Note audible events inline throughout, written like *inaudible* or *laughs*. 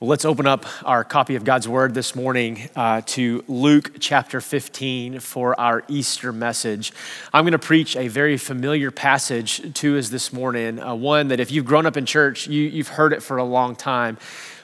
Well, let's open up our copy of God's Word this morning uh, to Luke chapter 15 for our Easter message. I'm going to preach a very familiar passage to us this morning, uh, one that if you've grown up in church, you, you've heard it for a long time.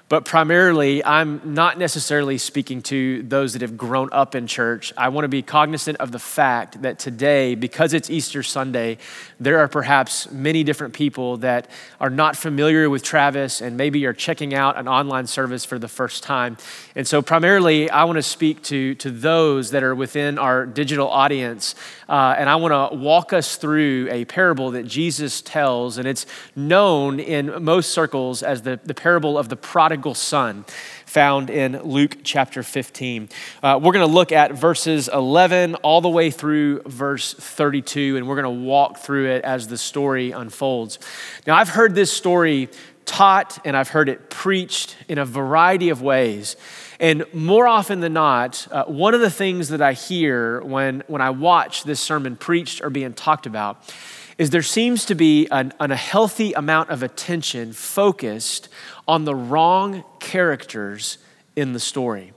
But primarily, I'm not necessarily speaking to those that have grown up in church. I want to be cognizant of the fact that today, because it's Easter Sunday, there are perhaps many different people that are not familiar with Travis and maybe are checking out an online service for the first time. And so, primarily, I want to speak to, to those that are within our digital audience. Uh, and I want to walk us through a parable that Jesus tells, and it's known in most circles as the, the parable of the prodigal prodigal son found in Luke chapter 15. Uh, we're going to look at verses 11 all the way through verse 32, and we're going to walk through it as the story unfolds. Now, I've heard this story taught and I've heard it preached in a variety of ways. And more often than not, uh, one of the things that I hear when, when I watch this sermon preached or being talked about is there seems to be an, an, a healthy amount of attention focused on the wrong characters in the story.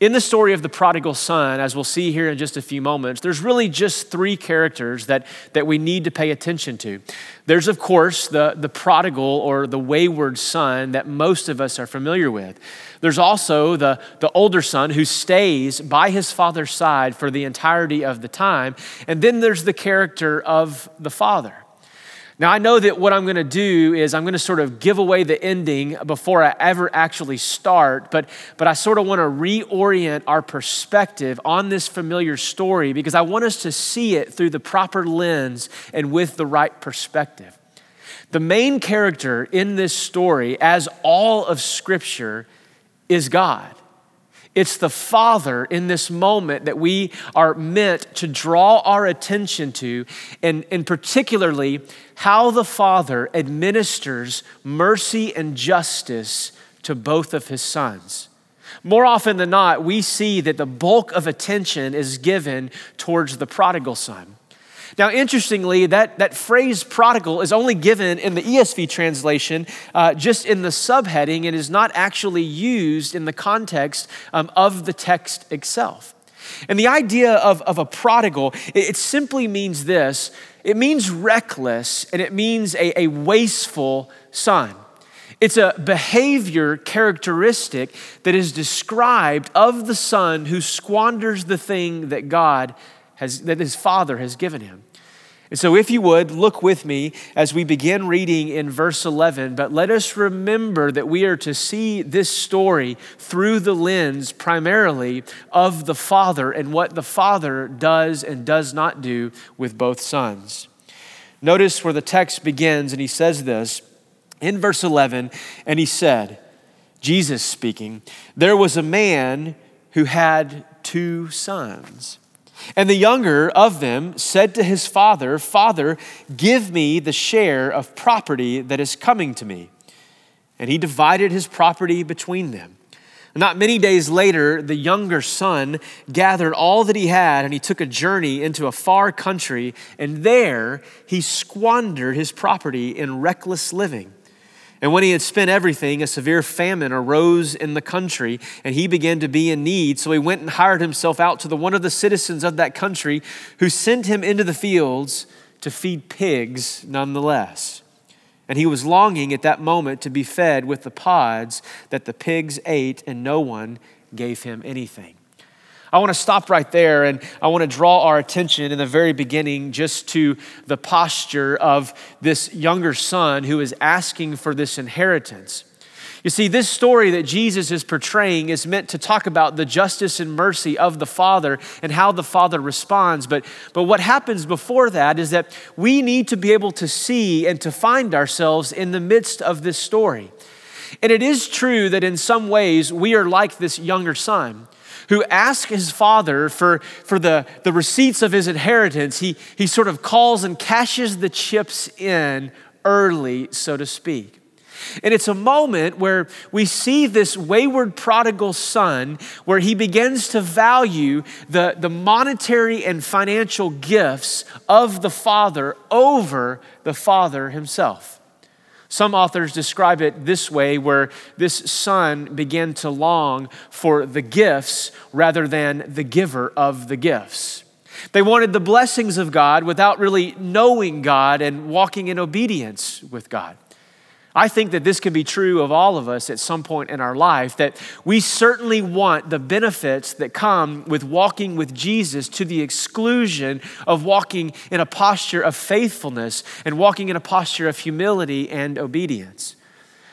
In the story of the prodigal son, as we'll see here in just a few moments, there's really just three characters that, that we need to pay attention to. There's, of course, the, the prodigal or the wayward son that most of us are familiar with. There's also the, the older son who stays by his father's side for the entirety of the time. And then there's the character of the father. Now, I know that what I'm going to do is I'm going to sort of give away the ending before I ever actually start, but, but I sort of want to reorient our perspective on this familiar story because I want us to see it through the proper lens and with the right perspective. The main character in this story, as all of Scripture, is God. It's the Father in this moment that we are meant to draw our attention to, and, and particularly how the Father administers mercy and justice to both of his sons. More often than not, we see that the bulk of attention is given towards the prodigal son. Now, interestingly, that, that phrase prodigal is only given in the ESV translation, uh, just in the subheading, and is not actually used in the context um, of the text itself. And the idea of, of a prodigal, it, it simply means this it means reckless and it means a, a wasteful son. It's a behavior characteristic that is described of the son who squanders the thing that God has, that his father has given him. And so, if you would, look with me as we begin reading in verse 11. But let us remember that we are to see this story through the lens primarily of the Father and what the Father does and does not do with both sons. Notice where the text begins, and he says this in verse 11, and he said, Jesus speaking, there was a man who had two sons. And the younger of them said to his father, Father, give me the share of property that is coming to me. And he divided his property between them. Not many days later, the younger son gathered all that he had and he took a journey into a far country, and there he squandered his property in reckless living. And when he had spent everything, a severe famine arose in the country, and he began to be in need. So he went and hired himself out to the one of the citizens of that country, who sent him into the fields to feed pigs nonetheless. And he was longing at that moment to be fed with the pods that the pigs ate, and no one gave him anything. I want to stop right there and I want to draw our attention in the very beginning just to the posture of this younger son who is asking for this inheritance. You see, this story that Jesus is portraying is meant to talk about the justice and mercy of the Father and how the Father responds. But, but what happens before that is that we need to be able to see and to find ourselves in the midst of this story. And it is true that in some ways we are like this younger son who asks his father for, for the, the receipts of his inheritance. He, he sort of calls and cashes the chips in early, so to speak. And it's a moment where we see this wayward prodigal son, where he begins to value the, the monetary and financial gifts of the father over the father himself. Some authors describe it this way where this son began to long for the gifts rather than the giver of the gifts. They wanted the blessings of God without really knowing God and walking in obedience with God. I think that this can be true of all of us at some point in our life, that we certainly want the benefits that come with walking with Jesus to the exclusion of walking in a posture of faithfulness and walking in a posture of humility and obedience.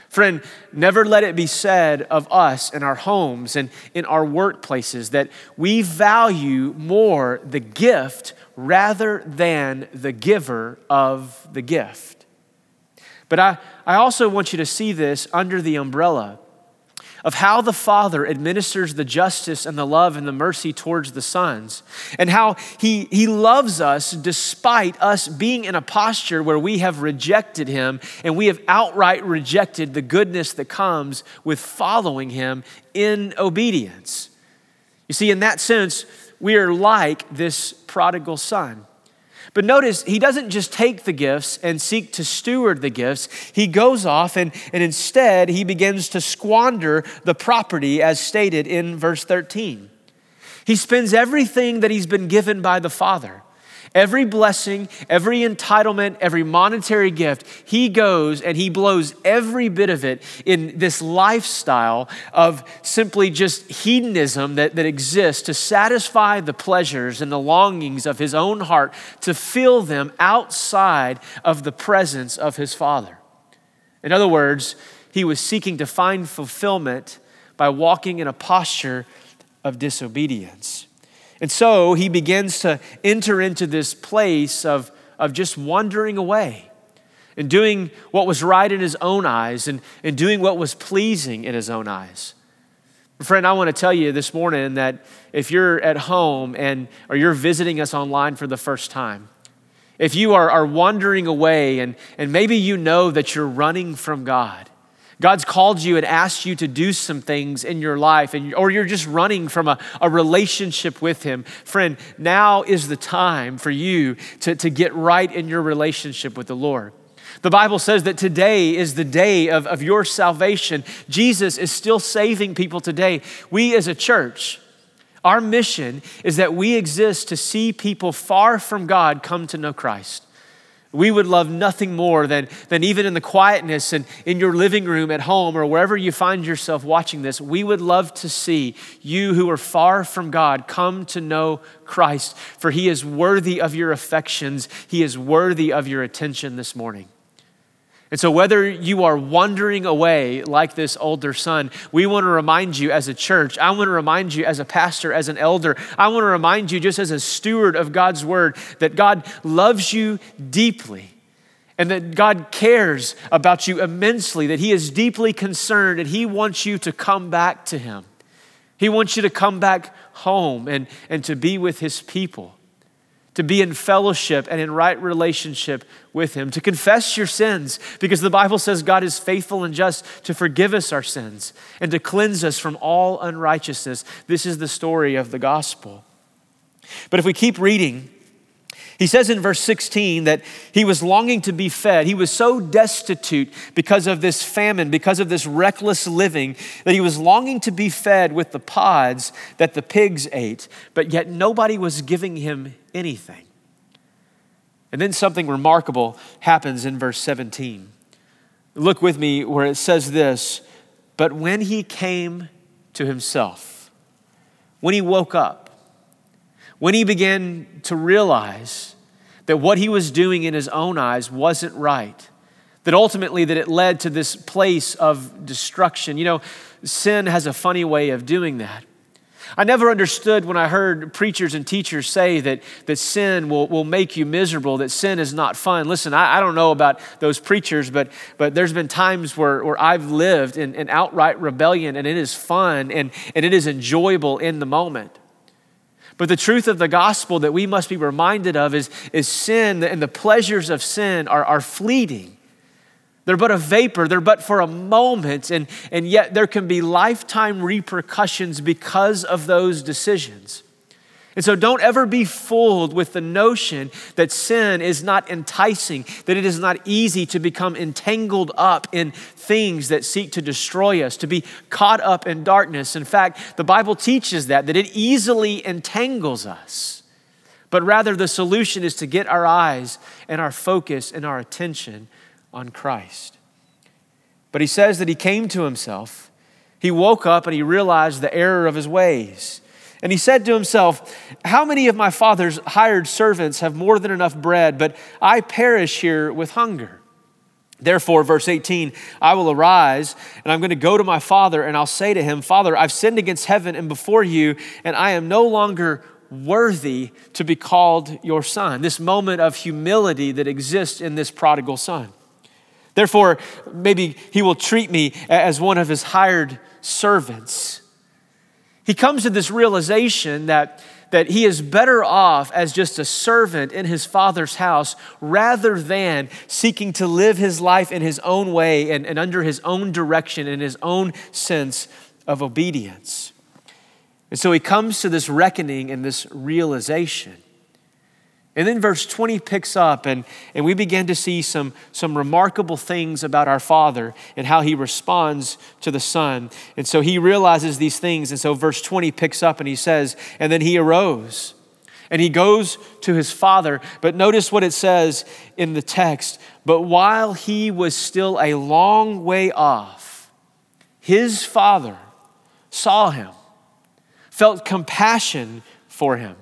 Friend, never let it be said of us in our homes and in our workplaces that we value more the gift rather than the giver of the gift. But I, I also want you to see this under the umbrella of how the Father administers the justice and the love and the mercy towards the sons, and how he, he loves us despite us being in a posture where we have rejected Him and we have outright rejected the goodness that comes with following Him in obedience. You see, in that sense, we are like this prodigal son. But notice, he doesn't just take the gifts and seek to steward the gifts. He goes off and, and instead he begins to squander the property as stated in verse 13. He spends everything that he's been given by the Father. Every blessing, every entitlement, every monetary gift, he goes and he blows every bit of it in this lifestyle of simply just hedonism that, that exists to satisfy the pleasures and the longings of his own heart, to fill them outside of the presence of his Father. In other words, he was seeking to find fulfillment by walking in a posture of disobedience. And so he begins to enter into this place of, of just wandering away and doing what was right in his own eyes and, and doing what was pleasing in his own eyes. Friend, I want to tell you this morning that if you're at home and or you're visiting us online for the first time, if you are, are wandering away and, and maybe you know that you're running from God, God's called you and asked you to do some things in your life, and, or you're just running from a, a relationship with Him. Friend, now is the time for you to, to get right in your relationship with the Lord. The Bible says that today is the day of, of your salvation. Jesus is still saving people today. We as a church, our mission is that we exist to see people far from God come to know Christ. We would love nothing more than, than even in the quietness and in your living room at home or wherever you find yourself watching this, we would love to see you who are far from God come to know Christ, for He is worthy of your affections, He is worthy of your attention this morning. And so, whether you are wandering away like this older son, we want to remind you as a church, I want to remind you as a pastor, as an elder, I want to remind you just as a steward of God's word that God loves you deeply and that God cares about you immensely, that He is deeply concerned and He wants you to come back to Him. He wants you to come back home and, and to be with His people to be in fellowship and in right relationship with Him, to confess your sins, because the Bible says God is faithful and just to forgive us our sins and to cleanse us from all unrighteousness. This is the story of the gospel. But if we keep reading, he says in verse 16 that he was longing to be fed. He was so destitute because of this famine, because of this reckless living, that he was longing to be fed with the pods that the pigs ate, but yet nobody was giving him anything. And then something remarkable happens in verse 17. Look with me where it says this But when he came to himself, when he woke up, when he began to realize that what he was doing in his own eyes wasn't right, that ultimately that it led to this place of destruction. You know, sin has a funny way of doing that. I never understood when I heard preachers and teachers say that, that sin will, will make you miserable, that sin is not fun. Listen, I, I don't know about those preachers, but, but there's been times where, where I've lived in, in outright rebellion and it is fun and, and it is enjoyable in the moment. But the truth of the gospel that we must be reminded of is, is sin and the pleasures of sin are, are fleeting. They're but a vapor, they're but for a moment, and, and yet there can be lifetime repercussions because of those decisions. And so don't ever be fooled with the notion that sin is not enticing, that it is not easy to become entangled up in things that seek to destroy us, to be caught up in darkness. In fact, the Bible teaches that, that it easily entangles us. But rather, the solution is to get our eyes and our focus and our attention on Christ. But he says that he came to himself, he woke up and he realized the error of his ways. And he said to himself, How many of my father's hired servants have more than enough bread, but I perish here with hunger? Therefore, verse 18, I will arise and I'm going to go to my father and I'll say to him, Father, I've sinned against heaven and before you, and I am no longer worthy to be called your son. This moment of humility that exists in this prodigal son. Therefore, maybe he will treat me as one of his hired servants. He comes to this realization that, that he is better off as just a servant in his father's house rather than seeking to live his life in his own way and, and under his own direction and his own sense of obedience. And so he comes to this reckoning and this realization. And then verse 20 picks up, and, and we begin to see some, some remarkable things about our Father and how he responds to the Son. And so he realizes these things. And so verse 20 picks up and he says, And then he arose and he goes to his Father. But notice what it says in the text. But while he was still a long way off, his Father saw him, felt compassion for him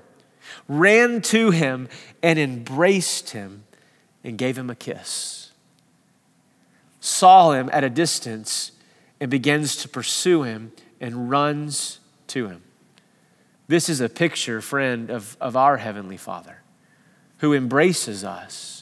ran to him and embraced him and gave him a kiss. Saw him at a distance and begins to pursue him and runs to him. This is a picture, friend, of, of our Heavenly Father who embraces us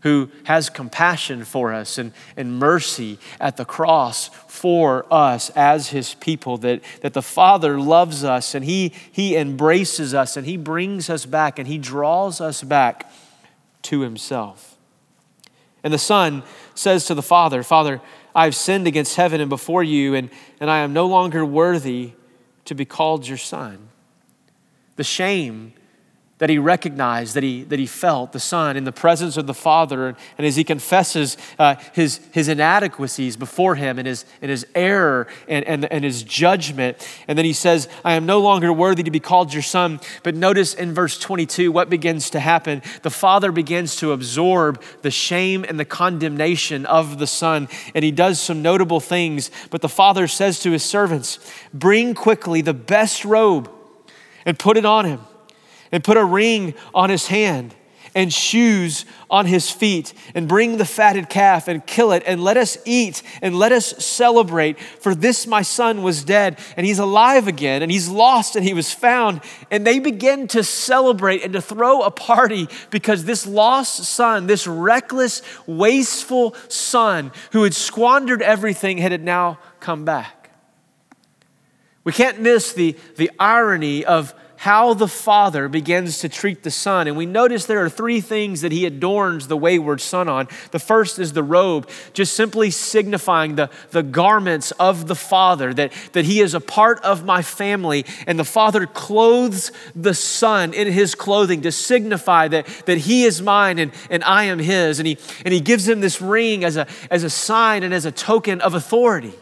who has compassion for us and, and mercy at the cross for us as his people, that, that the Father loves us and he, he embraces us and he brings us back and he draws us back to himself. And the Son says to the Father, Father, I have sinned against heaven and before you, and, and I am no longer worthy to be called your Son. The shame that he recognized, that he, that he felt, the Son, in the presence of the Father. And as he confesses uh, his, his inadequacies before him and his, and his error and, and, and his judgment. And then he says, I am no longer worthy to be called your Son. But notice in verse 22 what begins to happen. The Father begins to absorb the shame and the condemnation of the Son. And he does some notable things. But the Father says to his servants, Bring quickly the best robe and put it on him and put a ring on his hand and shoes on his feet and bring the fatted calf and kill it and let us eat and let us celebrate. For this my son was dead and he's alive again and he's lost and he was found. And they begin to celebrate and to throw a party because this lost son this reckless wasteful son who had squandered everything had now come back. We can't miss the, the irony of how the Father begins to treat the Son. And we notice there are three things that he adorns the wayward Son on. The first is the robe, just simply signifying the, the garments of the Father, that, that he is a part of my family. And the Father clothes the Son in his clothing to signify that, that he is mine and, and I am his. And he, and he gives him this ring as a, as a sign and as a token of authority.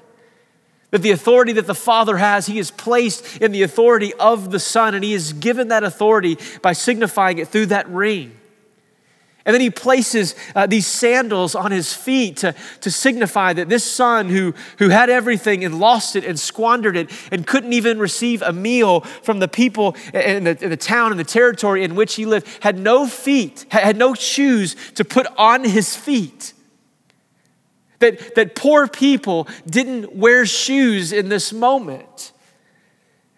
That the authority that the Father has, He is placed in the authority of the Son, and He is given that authority by signifying it through that ring. And then he places uh, these sandals on his feet to, to signify that this son who, who had everything and lost it and squandered it and couldn't even receive a meal from the people in the, in the town and the territory in which he lived had no feet, had no shoes to put on his feet. That, that poor people didn't wear shoes in this moment.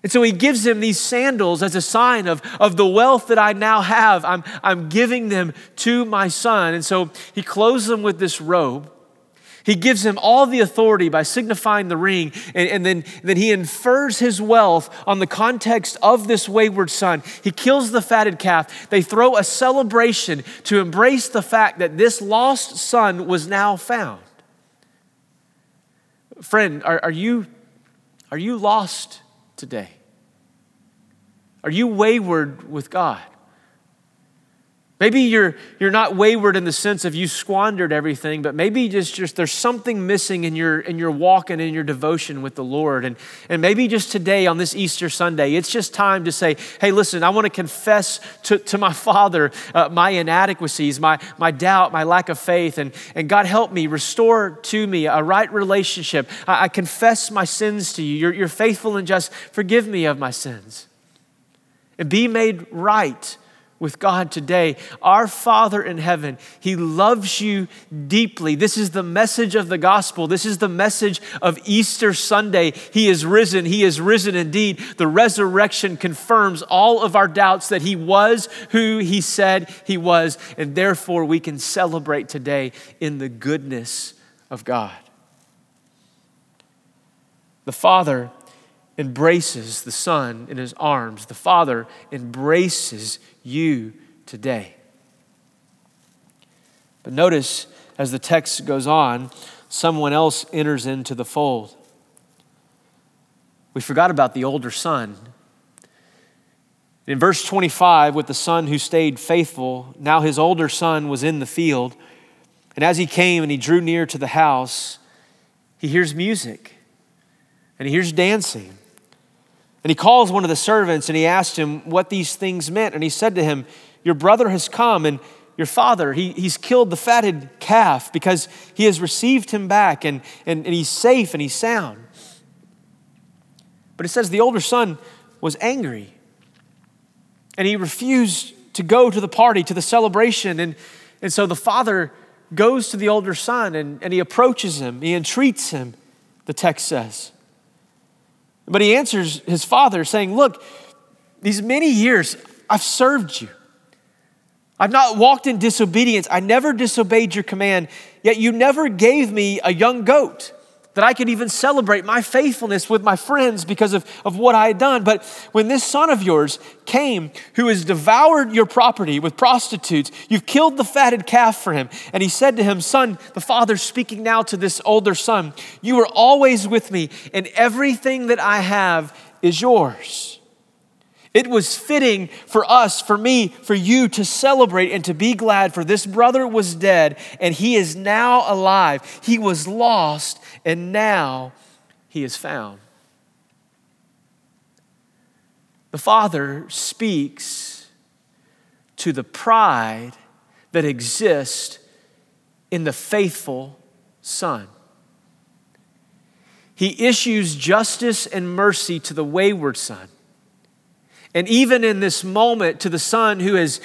And so he gives him these sandals as a sign of, of the wealth that I now have. I'm, I'm giving them to my son. And so he clothes them with this robe. He gives him all the authority by signifying the ring, and, and then, then he infers his wealth on the context of this wayward son. He kills the fatted calf. They throw a celebration to embrace the fact that this lost son was now found. Friend, are, are, you, are you lost today? Are you wayward with God? Maybe you're, you're not wayward in the sense of you squandered everything, but maybe just, just there's something missing in your, in your walk and in your devotion with the Lord. And, and maybe just today on this Easter Sunday, it's just time to say, hey, listen, I want to confess to, to my *laughs* Father uh, my inadequacies, my, my doubt, my lack of faith. And, and God, help me, restore to me a right relationship. I, I confess my sins to you. You're, you're faithful and just. Forgive me of my sins. And be made right with God today. Our Father in heaven, He loves you deeply. This is the message of the gospel. This is the message of Easter Sunday. He is risen. He is risen indeed. The resurrection confirms all of our doubts that He was who He said He was, and therefore we can celebrate today in the goodness of God. The Father embraces the Son in his arms. The Father embraces you today. But notice as the text goes on, someone else enters into the fold. We forgot about the older son. In verse 25, with the son who stayed faithful, now his older son was in the field. And as he came and he drew near to the house, he hears music and he hears dancing. And he calls one of the servants and he asked him what these things meant. And he said to him, Your brother has come, and your father, he, he's killed the fatted calf because he has received him back and, and, and he's safe and he's sound. But it says the older son was angry and he refused to go to the party, to the celebration. And, and so the father goes to the older son and, and he approaches him, he entreats him, the text says. But he answers his father saying, Look, these many years I've served you. I've not walked in disobedience. I never disobeyed your command, yet you never gave me a young goat that I could even celebrate my faithfulness with my friends because of, of what I had done. But when this son of yours came, who has devoured your property with prostitutes, you've killed the fatted calf for him. And he said to him, Son, the father speaking now to this older son, You are always with me, and everything that I have is yours. It was fitting for us, for me, for you to celebrate and to be glad, for this brother was dead and he is now alive. He was lost and now he is found. The Father speaks to the pride that exists in the faithful Son. He issues justice and mercy to the wayward son. And even in this moment, to the son who has,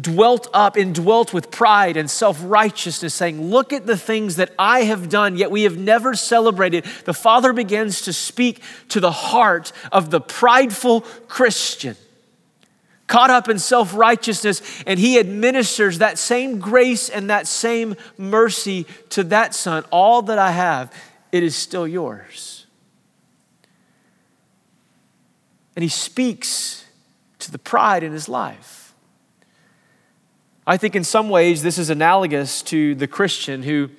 dwelt up, indwelt with pride and self righteousness, saying, Look at the things that I have done, yet we have never celebrated, the father begins to speak to the heart of the prideful Christian, caught up in self righteousness, and he administers that same grace and that same mercy to that son. All that I have, it is still yours. And he speaks to the pride in his life. I think in some ways this is analogous to the Christian who,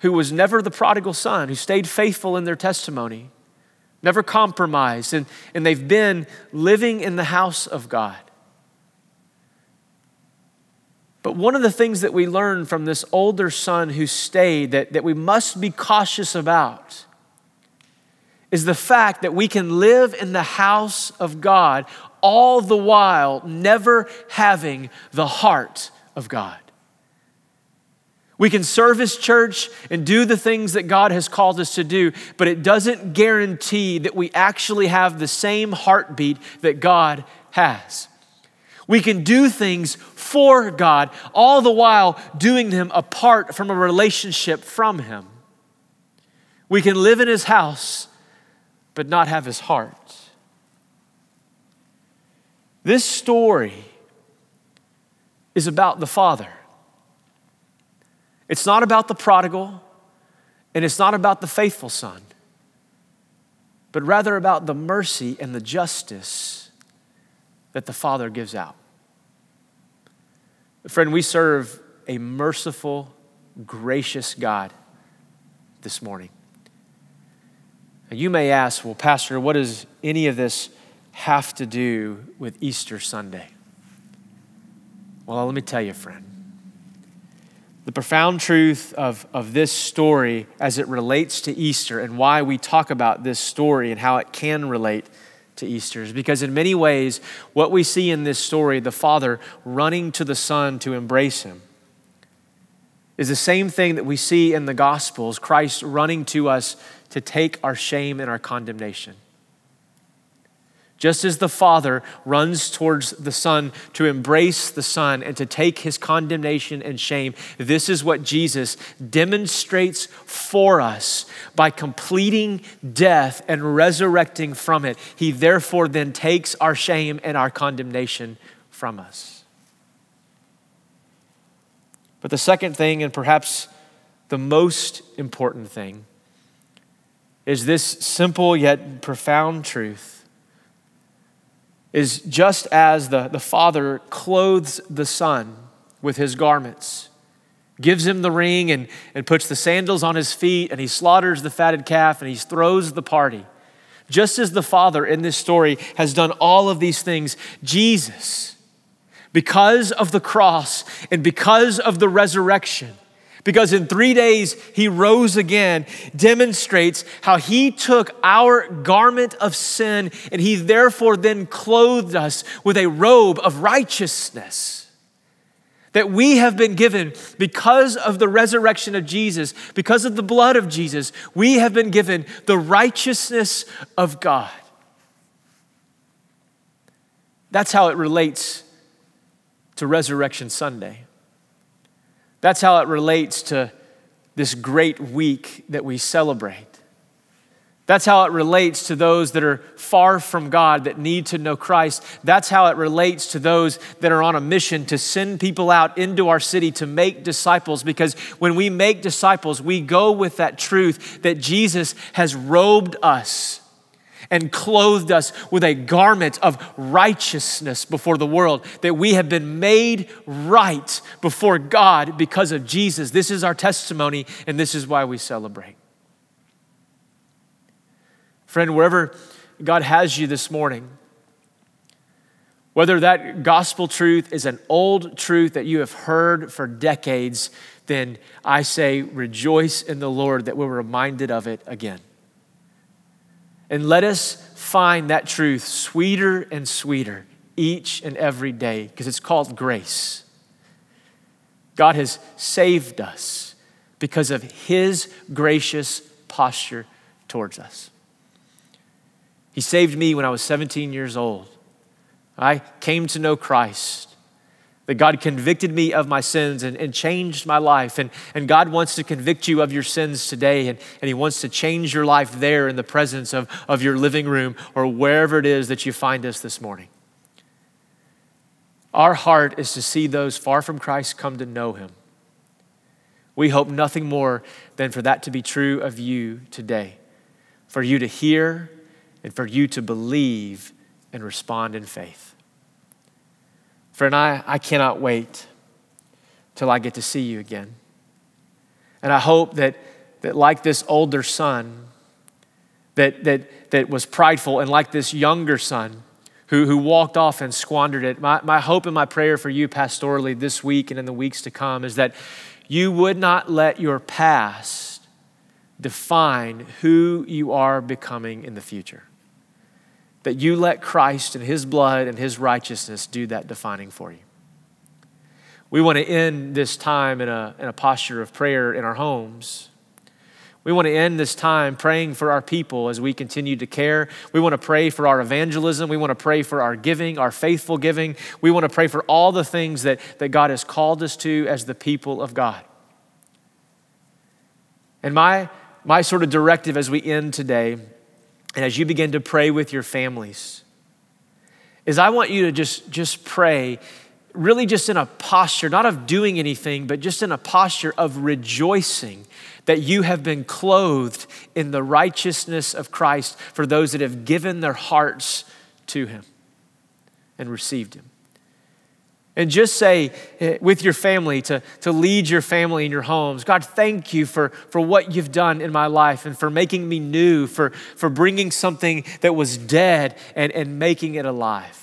who was never the prodigal son, who stayed faithful in their testimony, never compromised, and, and they've been living in the house of God. But one of the things that we learn from this older son who stayed that, that we must be cautious about is the fact that we can live in the house of God all the while never having the heart of God. We can serve His church and do the things that God has called us to do, but it doesn't guarantee that we actually have the same heartbeat that God has. We can do things for God, all the while doing them apart from a relationship from Him. We can live in His house but not have his heart. This story is about the Father. It's not about the prodigal, and it's not about the faithful son, but rather about the mercy and the justice that the Father gives out. Friend, we serve a merciful, gracious God this morning. You may ask, well, Pastor, what does any of this have to do with Easter Sunday? Well, let me tell you, friend. The profound truth of, of this story as it relates to Easter and why we talk about this story and how it can relate to Easter is because, in many ways, what we see in this story, the Father running to the Son to embrace him, is the same thing that we see in the Gospels Christ running to us to take our shame and our condemnation. Just as the Father runs towards the Son to embrace the Son and to take his condemnation and shame, this is what Jesus demonstrates for us by completing death and resurrecting from it. He therefore then takes our shame and our condemnation from us. But the second thing, and perhaps the most important thing, is this simple yet profound truth is just as the, the Father clothes the Son with his garments, gives him the ring and, and puts the sandals on his feet, and he slaughters the fatted calf and he throws the party. Just as the Father in this story has done all of these things, Jesus, because of the cross and because of the resurrection, because in three days he rose again, demonstrates how he took our garment of sin and he therefore then clothed us with a robe of righteousness. That we have been given because of the resurrection of Jesus, because of the blood of Jesus, we have been given the righteousness of God. That's how it relates to Resurrection Sunday. That's how it relates to this great week that we celebrate. That's how it relates to those that are far from God that need to know Christ. That's how it relates to those that are on a mission to send people out into our city to make disciples. Because when we make disciples, we go with that truth that Jesus has robed us and clothed us with a garment of righteousness before the world, that we have been made right before God because of Jesus. This is our testimony, and this is why we celebrate. Friend, wherever God has you this morning, whether that gospel truth is an old truth that you have heard for decades, then I say rejoice in the Lord that we're reminded of it again. And let us find that truth sweeter and sweeter each and every day because it's called grace. God has saved us because of his gracious posture towards us. He saved me when I was 17 years old. I came to know Christ that God convicted me of my sins and, and changed my life. And, and God wants to convict you of your sins today, and, and He wants to change your life there in the presence of, of your living room or wherever it is that you find us this morning. Our heart is to see those far from Christ come to know Him. We hope nothing more than for that to be true of you today, for you to hear and for you to believe and respond in faith. Friend, I, I cannot wait till I get to see you again. And I hope that, that like this older son, that, that, that was prideful, and like this younger son who, who walked off and squandered it, my, my hope and my prayer for you pastorally this week and in the weeks to come is that you would not let your past define who you are becoming in the future that you let Christ and His blood and His righteousness do that defining for you. We want to end this time in a, in a posture of prayer in our homes. We want to end this time praying for our people as we continue to care. We want to pray for our evangelism. We want to pray for our giving, our faithful giving. We want to pray for all the things that, that God has called us to as the people of God. And my, my sort of directive as we end today and as you begin to pray with your families is I want you to just, just pray, really just in a posture, not of doing anything, but just in a posture of rejoicing that you have been clothed in the righteousness of Christ for those that have given their hearts to Him and received Him. And just say eh, with your family to, to lead your family in your homes God, thank you for, for what you've done in my life and for making me new, for, for bringing something that was dead and, and making it alive.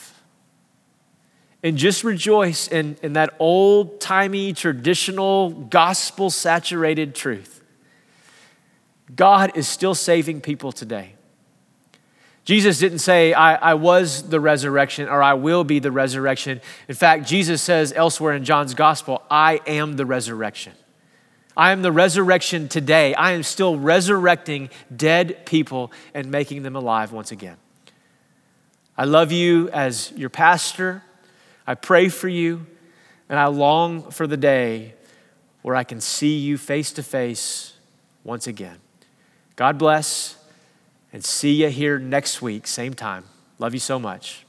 And just rejoice in, in that old timey, traditional, gospel saturated truth. God is still saving people today. Jesus didn't say, I, I, was the resurrection or I will be the resurrection. In fact, Jesus says elsewhere in John's gospel, I am the resurrection. I am the resurrection today. I am still resurrecting dead people and making them alive once again. I love you as your pastor. I pray for you, and I long for the day where I can see you face to face once again. God bless and see you here next week, same time. Love you so much.